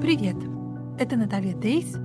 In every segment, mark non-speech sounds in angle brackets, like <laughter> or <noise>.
Привет! Это Наталья Дейс.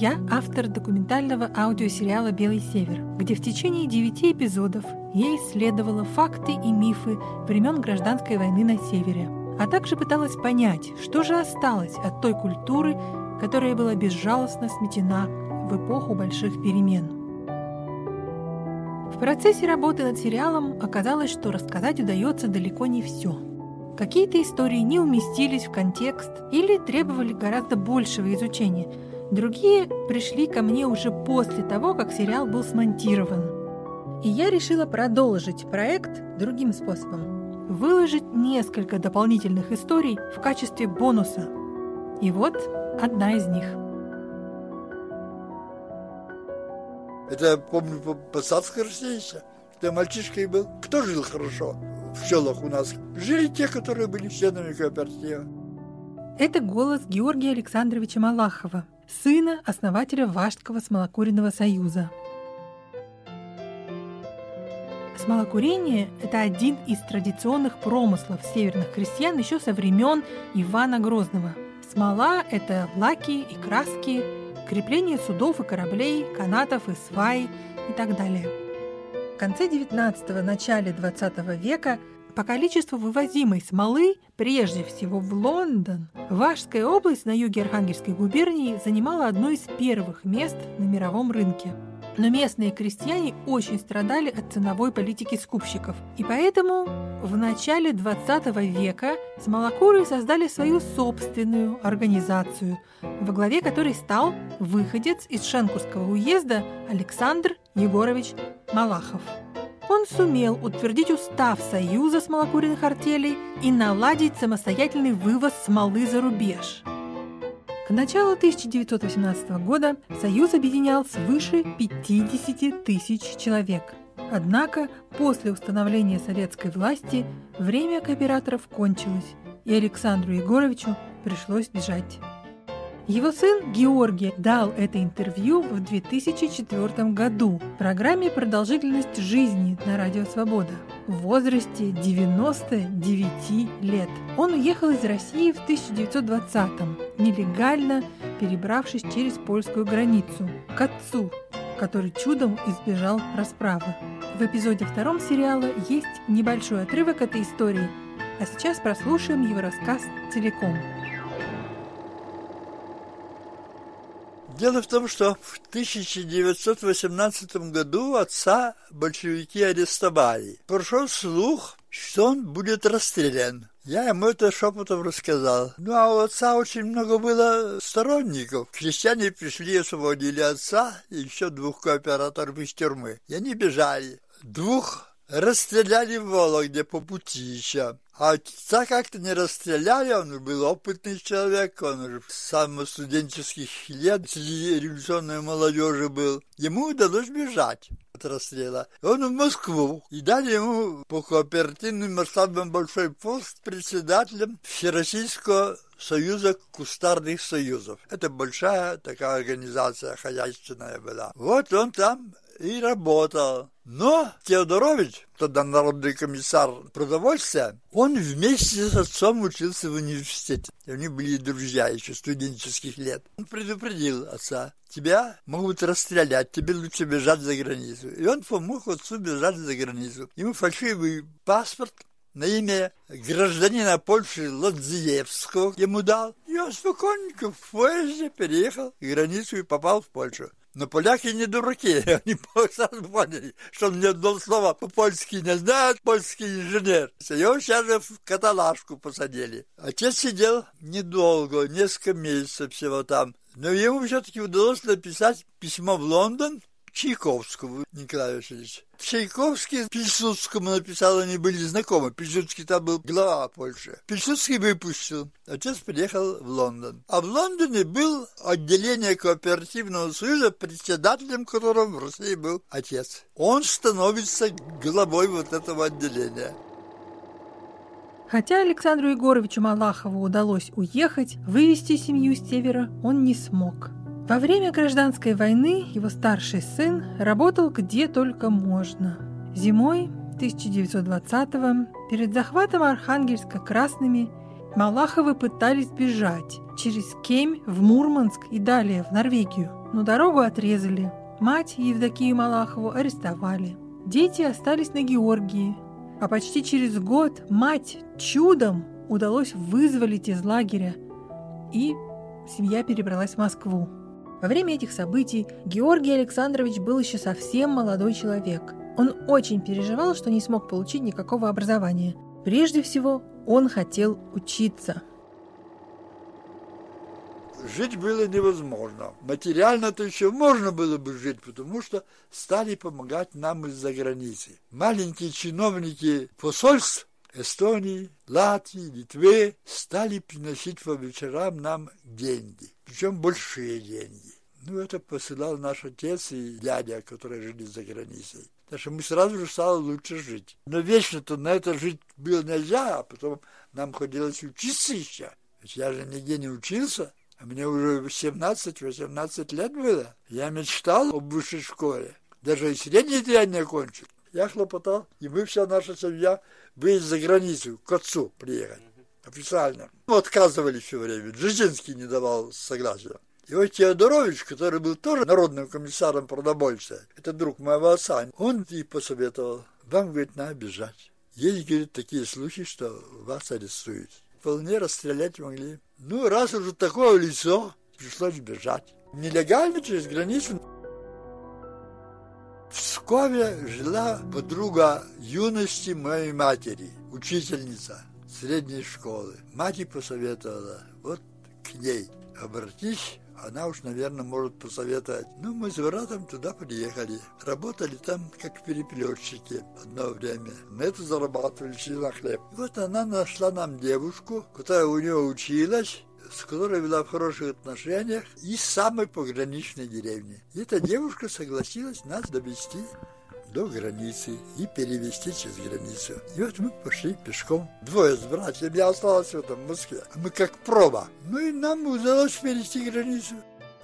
Я автор документального аудиосериала «Белый север», где в течение девяти эпизодов я исследовала факты и мифы времен гражданской войны на севере, а также пыталась понять, что же осталось от той культуры, которая была безжалостно сметена в эпоху больших перемен. В процессе работы над сериалом оказалось, что рассказать удается далеко не все – Какие-то истории не уместились в контекст или требовали гораздо большего изучения. Другие пришли ко мне уже после того, как сериал был смонтирован. И я решила продолжить проект другим способом. Выложить несколько дополнительных историй в качестве бонуса. И вот одна из них. Это помню по посадской Ростовича. Когда мальчишкой был, кто жил хорошо? В селах у нас жили те, которые были членами кооператива. Это голос Георгия Александровича Малахова, сына основателя Вашского смолокуренного союза. Смолокурение – это один из традиционных промыслов северных крестьян еще со времен Ивана Грозного. Смола – это лаки и краски, крепление судов и кораблей, канатов и свай и так далее – в конце XIX – начале XX века по количеству вывозимой смолы, прежде всего в Лондон, Вашская область на юге Архангельской губернии занимала одно из первых мест на мировом рынке. Но местные крестьяне очень страдали от ценовой политики скупщиков. И поэтому в начале 20 века смолокуры создали свою собственную организацию, во главе которой стал выходец из Шенкурского уезда Александр Егорович Малахов. Он сумел утвердить устав Союза смолокуренных артелей и наладить самостоятельный вывоз смолы за рубеж. К началу 1918 года Союз объединял свыше 50 тысяч человек. Однако после установления советской власти время кооператоров кончилось, и Александру Егоровичу пришлось бежать. Его сын Георгий дал это интервью в 2004 году в программе «Продолжительность жизни» на Радио Свобода в возрасте 99 лет. Он уехал из России в 1920-м, нелегально перебравшись через польскую границу, к отцу, который чудом избежал расправы. В эпизоде втором сериала есть небольшой отрывок этой истории, а сейчас прослушаем его рассказ целиком. Дело в том, что в 1918 году отца большевики арестовали. Прошел слух, что он будет расстрелян. Я ему это шепотом рассказал. Ну, а у отца очень много было сторонников. Крестьяне пришли, освободили отца и еще двух кооператоров из тюрьмы. И они бежали. Двух расстреляли в Вологде по пути еще. А отца как-то не расстреляли, он был опытный человек, он уже с самых студенческих лет среди революционной молодежи был. Ему удалось бежать от расстрела. Он в Москву и дали ему по кооперативным масштабам большой пост председателем Всероссийского Союза кустарных союзов. Это большая такая организация хозяйственная была. Вот он там и работал. Но Теодорович, тогда народный комиссар продовольствия, он вместе с отцом учился в университете. И они были друзья еще студенческих лет. Он предупредил отца, тебя могут расстрелять, тебе лучше бежать за границу. И он помог отцу бежать за границу. Ему фальшивый паспорт на имя гражданина Польши Лодзиевского ему дал. И он спокойненько в поезде переехал границу и попал в Польшу. Но поляки не дураки, <laughs> они сразу поняли, что он ни одного слова по-польски не знает, польский инженер. Его сейчас же в каталажку посадили. Отец сидел недолго, несколько месяцев всего там. Но ему все-таки удалось написать письмо в Лондон, Чайковскому Николаю Васильевичу. Чайковский Пильсудскому написал, они были знакомы. Пильсудский там был глава Польши. Пильсудский выпустил. Отец приехал в Лондон. А в Лондоне был отделение кооперативного союза, председателем которого в России был отец. Он становится главой вот этого отделения. Хотя Александру Егоровичу Малахову удалось уехать, вывести семью с севера он не смог. Во время гражданской войны его старший сын работал где только можно. Зимой 1920-го, перед захватом Архангельска красными, Малаховы пытались бежать через Кемь в Мурманск и далее в Норвегию, но дорогу отрезали. Мать Евдокию Малахову арестовали. Дети остались на Георгии, а почти через год мать чудом удалось вызволить из лагеря, и семья перебралась в Москву. Во время этих событий Георгий Александрович был еще совсем молодой человек. Он очень переживал, что не смог получить никакого образования. Прежде всего, он хотел учиться. Жить было невозможно. Материально-то еще можно было бы жить, потому что стали помогать нам из-за границы. Маленькие чиновники посольств Эстонии, Латвии, Литвы стали приносить по вечерам нам деньги, причем большие деньги. Ну, это посылал наш отец и дядя, которые жили за границей. Так что мы сразу же стали лучше жить. Но вечно-то на это жить было нельзя, а потом нам хотелось учиться еще. Ведь я же нигде не учился, а мне уже 17-18 лет было. Я мечтал об высшей школе. Даже и средний я не окончил. Я хлопотал, и мы, вся наша семья, выезд за границу, к отцу приехать. Официально. Мы отказывали все время. Дзержинский не давал согласия. И вот Теодорович, который был тоже народным комиссаром продовольствия, это друг моего отца, он и посоветовал, вам, говорит, надо бежать. Есть, говорит, такие слухи, что вас арестуют. Вполне расстрелять могли. Ну, раз уже такое лицо, пришлось бежать. Нелегально через границу. В Пскове жила подруга юности моей матери, учительница средней школы. Мать посоветовала, вот к ней обратись, она уж, наверное, может посоветовать. Ну, мы с братом туда приехали. Работали там как переплетчики одно время. На это зарабатывали на хлеб. И вот она нашла нам девушку, которая у нее училась, с которой была в хороших отношениях, из самой пограничной деревни. И эта девушка согласилась нас довести до границы и перевести через границу. И вот мы пошли пешком. Двое с братьями, я осталась в этом Москве. Мы как проба. Ну и нам удалось перейти границу.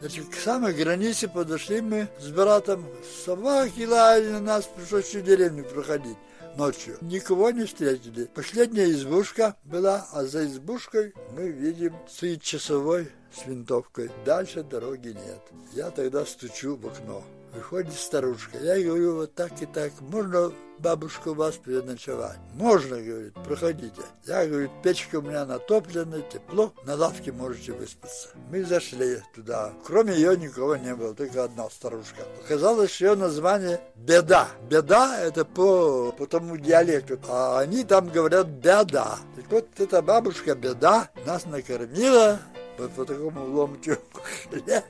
Значит, к самой границе подошли мы с братом. Собаки лаяли на нас, пришлось всю деревню проходить ночью. Никого не встретили. Последняя избушка была, а за избушкой мы видим стоит часовой с винтовкой. Дальше дороги нет. Я тогда стучу в окно. Выходит старушка. Я говорю, вот так и так, можно бабушку вас переночевать? Можно, говорит, проходите. Я говорю, печка у меня натоплена, тепло, на лавке можете выспаться. Мы зашли туда. Кроме ее никого не было, только одна старушка. Оказалось, что ее название Беда. Беда это по, по тому диалекту, а они там говорят Беда. Так вот, эта бабушка Беда нас накормила, вот по такому ломтю <laughs> хлеба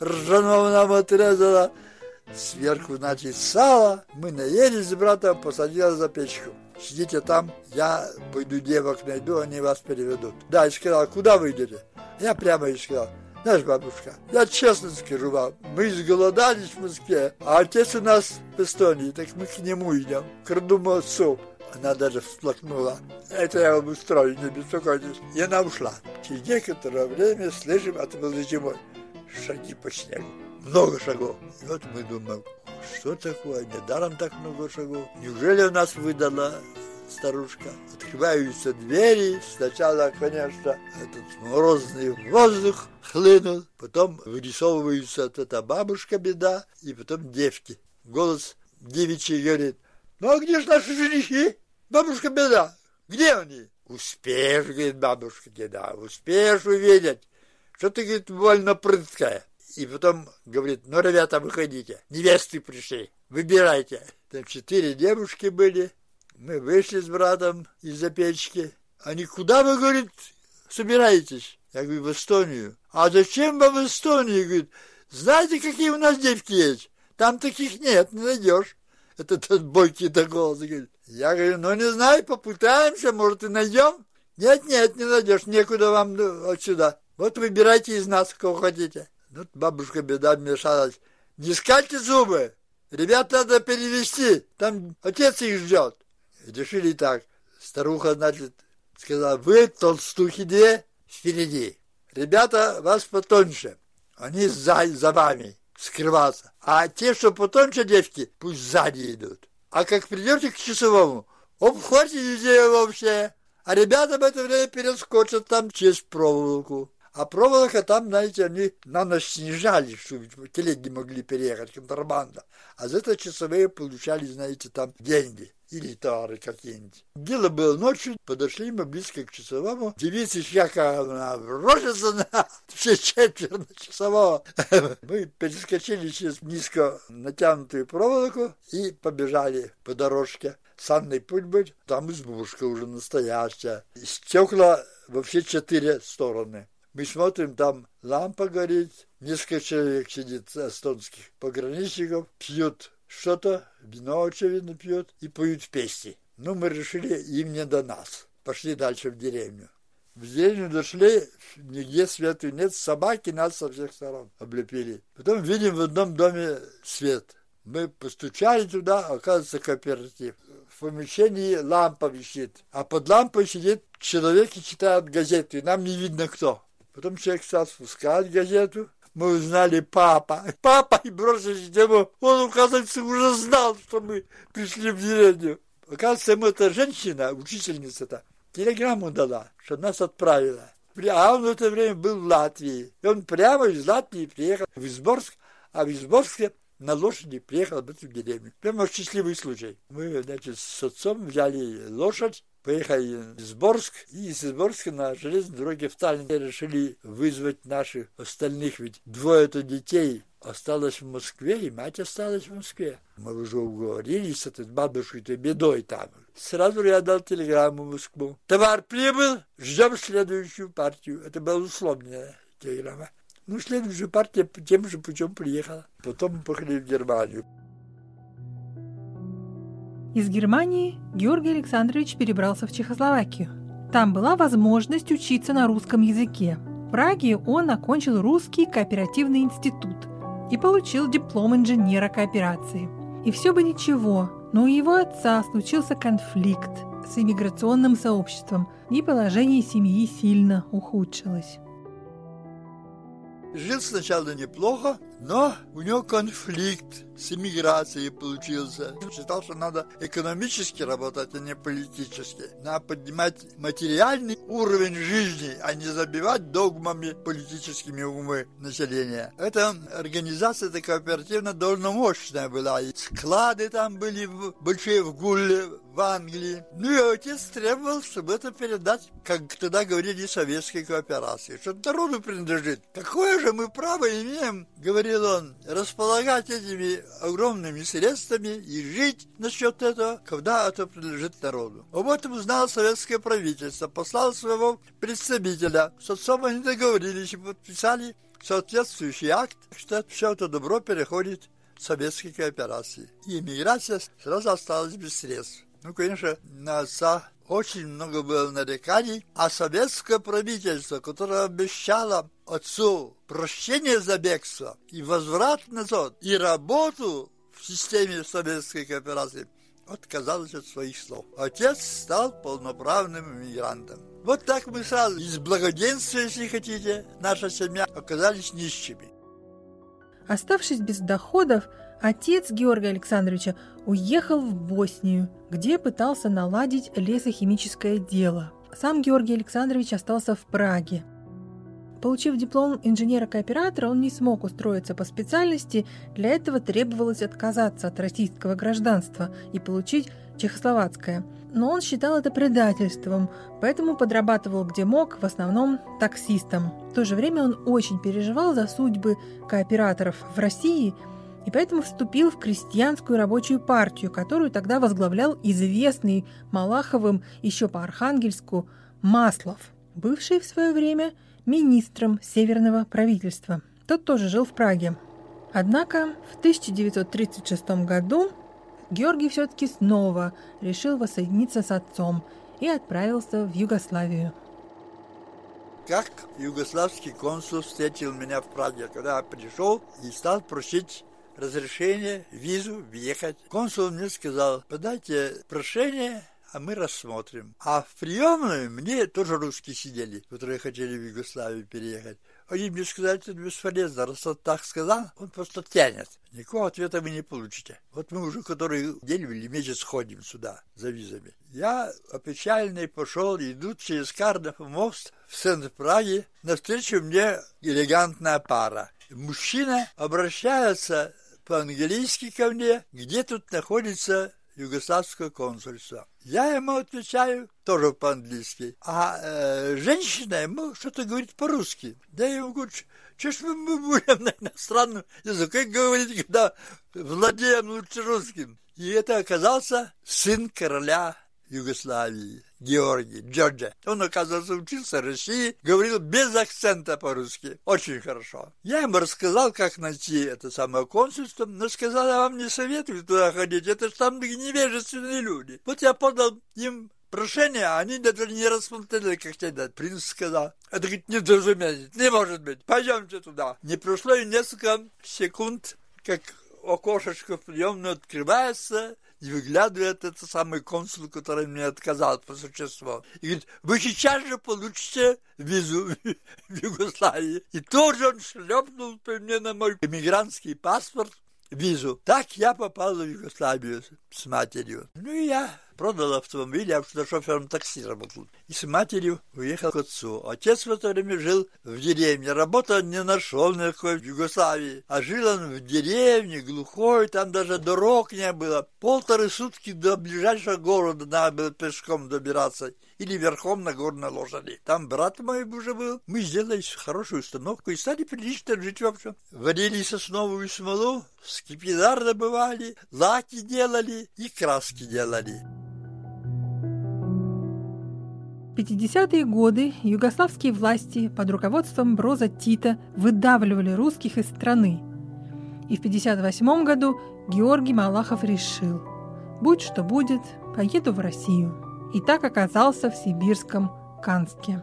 ржаного нам отрезала. Сверху, значит, сало. Мы наелись с братом, посадила за печку. Сидите там, я пойду девок найду, они вас переведут. Да, и сказал, куда вы идете? Я прямо и сказал, знаешь, бабушка, я честно скажу вам, мы изголодались в Москве, а отец у нас в Эстонии, так мы к нему идем, к родному отцу. Она даже всплакнула. Это я вам устрою, не беспокойтесь. И она ушла. Через некоторое время слышим, это было шаги по снегу много шагов. И вот мы думаем, что такое, недаром так много шагов. Неужели у нас выдала старушка? Открываются двери, сначала, конечно, этот морозный воздух хлынул, потом вырисовывается вот эта бабушка беда, и потом девки. Голос девичий говорит, ну а где же наши женихи? Бабушка беда, где они? Успеешь, говорит бабушка беда, успеешь увидеть. Что ты, говорит, больно прыткая. И потом говорит, ну, ребята, выходите, невесты пришли, выбирайте. Там четыре девушки были, мы вышли с братом из-за печки. Они, куда вы, говорит, собираетесь? Я говорю, в Эстонию. А зачем вам в Эстонию? Говорит, знаете, какие у нас девки есть? Там таких нет, не найдешь. Это тот бойкий до голос говорит. Я говорю, ну не знаю, попытаемся, может и найдем. Нет, нет, не найдешь, некуда вам отсюда. Вот выбирайте из нас, кого хотите. Ну, бабушка беда вмешалась. Не скальте зубы! Ребят надо перевести, там отец их ждет. Решили так. Старуха, значит, сказала, вы, толстухи, две, впереди. Ребята вас потоньше. Они за, за вами скрываться. А те, что потоньше девки, пусть сзади идут. А как придете к часовому, обхватите ее вообще. А ребята в это время перескочат там через проволоку. А проволока там, знаете, они на ночь снижали, чтобы телеги могли переехать, контрабанда. А за это часовые получали, знаете, там деньги или товары какие-нибудь. Дело было ночью, подошли мы близко к часовому. Девица Чьяковна бросится на <laughs> все четверо часового. <laughs> Мы перескочили через низко натянутую проволоку и побежали по дорожке. Санный путь был, там избушка уже настоящая. Стекла во все четыре стороны. Мы смотрим, там лампа горит, несколько человек сидит, эстонских пограничников, пьют что-то, вино, очевидно, пьют и поют песни. Ну, мы решили, им не до нас. Пошли дальше в деревню. В деревню дошли, нигде свету нет, собаки нас со всех сторон облепили. Потом видим в одном доме свет. Мы постучали туда, оказывается, кооператив. В помещении лампа висит, а под лампой сидит человек и читает газету, и нам не видно кто. Потом человек стал спускать газету, мы узнали папа. Папа и бросились к нему. Он, оказывается, уже знал, что мы пришли в деревню. Оказывается, ему эта женщина, учительница-то, телеграмму дала, что нас отправила. А он в это время был в Латвии. И он прямо из Латвии приехал в Изборск, а в Изборске на лошади приехал в эту деревню. Прямо счастливый случай. Мы, значит, с отцом взяли лошадь, поехали в Сборск, и из Сборска на железной дороге в Таллин решили вызвать наших остальных, ведь двое-то детей осталось в Москве, и мать осталась в Москве. Мы уже уговорились с этой бабушкой-то бедой там. Сразу я дал телеграмму в Москву. Товар прибыл, ждем следующую партию. Это была условная телеграмма. Ну, следующая партия тем же путем приехала. Потом мы поехали в Германию. Из Германии Георгий Александрович перебрался в Чехословакию. Там была возможность учиться на русском языке. В Праге он окончил русский кооперативный институт и получил диплом инженера кооперации. И все бы ничего, но у его отца случился конфликт с иммиграционным сообществом, и положение семьи сильно ухудшилось. Жил сначала неплохо, но у него конфликт с иммиграцией получился. Считал, что надо экономически работать, а не политически. Надо поднимать материальный уровень жизни, а не забивать догмами политическими умы населения. Эта организация эта кооперативно довольно мощная была. И склады там были большие в Гулле, в Англии. Ну и отец требовал, чтобы это передать, как тогда говорили, советской кооперации, что народу принадлежит. Какое же мы право имеем, говорил он, располагать этими огромными средствами и жить насчет этого, когда это принадлежит народу. Об этом узнало советское правительство, послало своего представителя. С отцом они договорились и подписали соответствующий акт, что все это добро переходит советской кооперации. И иммиграция сразу осталась без средств. Ну, конечно, на отца очень много было нареканий, а советское правительство, которое обещало отцу прощение за бегство и возврат назад, и работу в системе советской кооперации, отказалось от своих слов. Отец стал полноправным иммигрантом. Вот так мы сразу из благоденствия, если хотите, наша семья оказались нищими. Оставшись без доходов, Отец Георгия Александровича уехал в Боснию, где пытался наладить лесохимическое дело. Сам Георгий Александрович остался в Праге. Получив диплом инженера-кооператора, он не смог устроиться по специальности, для этого требовалось отказаться от российского гражданства и получить чехословацкое. Но он считал это предательством, поэтому подрабатывал где мог, в основном таксистом. В то же время он очень переживал за судьбы кооператоров в России – и поэтому вступил в крестьянскую рабочую партию, которую тогда возглавлял известный Малаховым еще по Архангельску Маслов, бывший в свое время министром Северного правительства. Тот тоже жил в Праге. Однако в 1936 году Георгий все-таки снова решил воссоединиться с отцом и отправился в Югославию. Как югославский консул встретил меня в Праге, когда я пришел и стал просить разрешение, визу въехать. Консул мне сказал, подайте прошение а мы рассмотрим. А в приемную мне тоже русские сидели, которые хотели в Югославию переехать. Они мне сказали, это бесполезно. Раз он так сказал, он просто тянет. Никакого ответа вы не получите. Вот мы уже который день или месяц ходим сюда за визами. Я опечальный пошел, идут через Кардов мост в центр Праги. Навстречу мне элегантная пара. Мужчина обращается по-английски ко мне, где тут находится югославское консульство. Я ему отвечаю тоже по-английски, а э, женщина ему что-то говорит по-русски. Я ему говорю, что ж мы будем на иностранном языке говорить, когда владеем лучше русским. И это оказался сын короля Югославии, Георгий, Джорджа. Он, оказывается, учился в России, говорил без акцента по-русски. Очень хорошо. Я ему рассказал, как найти это самое консульство, но сказал, я вам не советую туда ходить, это же там невежественные люди. Вот я подал им прошение, а они даже не рассмотрели, как тебе принц сказал. Это, говорит, недоразумение, не может быть, пойдемте туда. Не прошло и несколько секунд, как окошечко в открывается, и выглядывает этот самый консул, который мне отказал по существу. И говорит, вы сейчас же получите визу в Югославии. И тоже он шлепнул мне на мой эмигрантский паспорт визу. Так я попал в Югославию с матерью. Ну и я продал автомобиль, я что шофером такси работал. И с матерью уехал к отцу. Отец в это время жил в деревне. Работы не нашел никакой в Югославии. А жил он в деревне, глухой, там даже дорог не было. Полторы сутки до ближайшего города надо было пешком добираться. Или верхом на горной лошади. Там брат мой уже был. Мы сделали хорошую установку и стали прилично жить в общем. Варили сосновую смолу, скипидар добывали, лаки делали и краски делали. 50-е годы югославские власти под руководством Броза Тита выдавливали русских из страны. И в 58 году Георгий Малахов решил, будь что будет, поеду в Россию. И так оказался в сибирском Канске.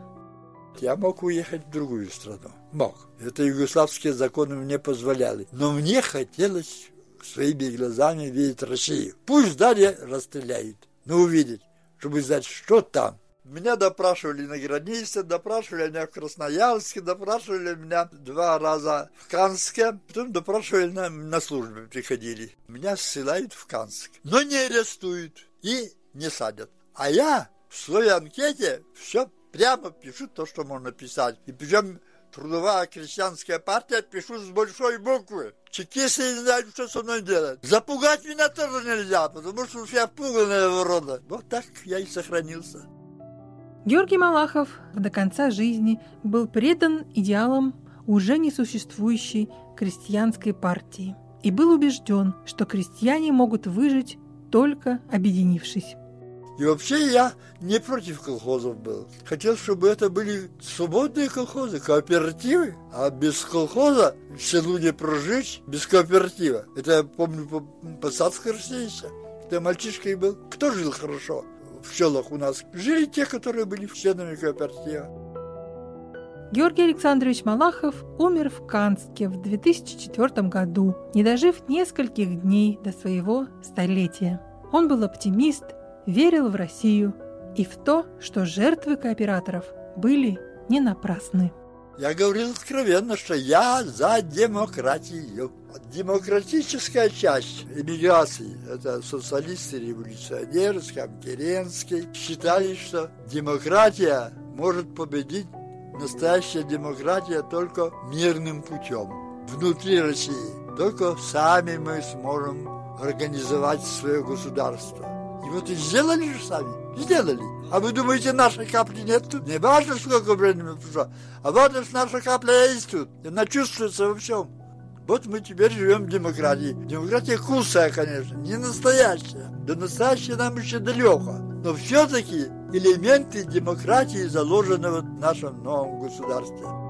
Я мог уехать в другую страну. Мог. Это югославские законы мне позволяли. Но мне хотелось своими глазами видеть Россию. Пусть далее расстреляют, но увидеть, чтобы знать, что там. Меня допрашивали на границе, допрашивали меня в Красноярске, допрашивали меня два раза в Канске, потом допрашивали на, на службе, приходили. Меня ссылают в Канск, но не арестуют и не садят. А я в своей анкете все прямо пишу то, что можно писать. И причем Трудовая крестьянская партия пишу с большой буквы. Чекисты не знают, что со мной делать. Запугать меня тоже нельзя, потому что я пуганая рода. Вот так я и сохранился. Георгий Малахов до конца жизни был предан идеалам уже несуществующей крестьянской партии и был убежден, что крестьяне могут выжить только объединившись. И вообще я не против колхозов был. Хотел, чтобы это были свободные колхозы, кооперативы. А без колхоза в селу не прожить, без кооператива. Это я помню по, по царской России еще. Когда мальчишкой был. Кто жил хорошо? В селах у нас жили те, которые были членами кооператива. Георгий Александрович Малахов умер в Канске в 2004 году, не дожив нескольких дней до своего столетия. Он был оптимист, верил в Россию и в то, что жертвы кооператоров были не напрасны. Я говорил откровенно, что я за демократию. Демократическая часть эмиграции, это социалисты, революционеры, Скамтеренский, считали, что демократия может победить настоящая демократия только мирным путем внутри России. Только сами мы сможем организовать свое государство. И вот и сделали же сами. Сделали. А вы думаете, нашей капли нет тут? Не важно, сколько времени прошло, а важно, что наша капля есть тут. Она чувствуется во всем. Вот мы теперь живем в демократии. Демократия кусая, конечно, не настоящая. До настоящей нам еще далеко. Но все-таки элементы демократии заложены в нашем новом государстве.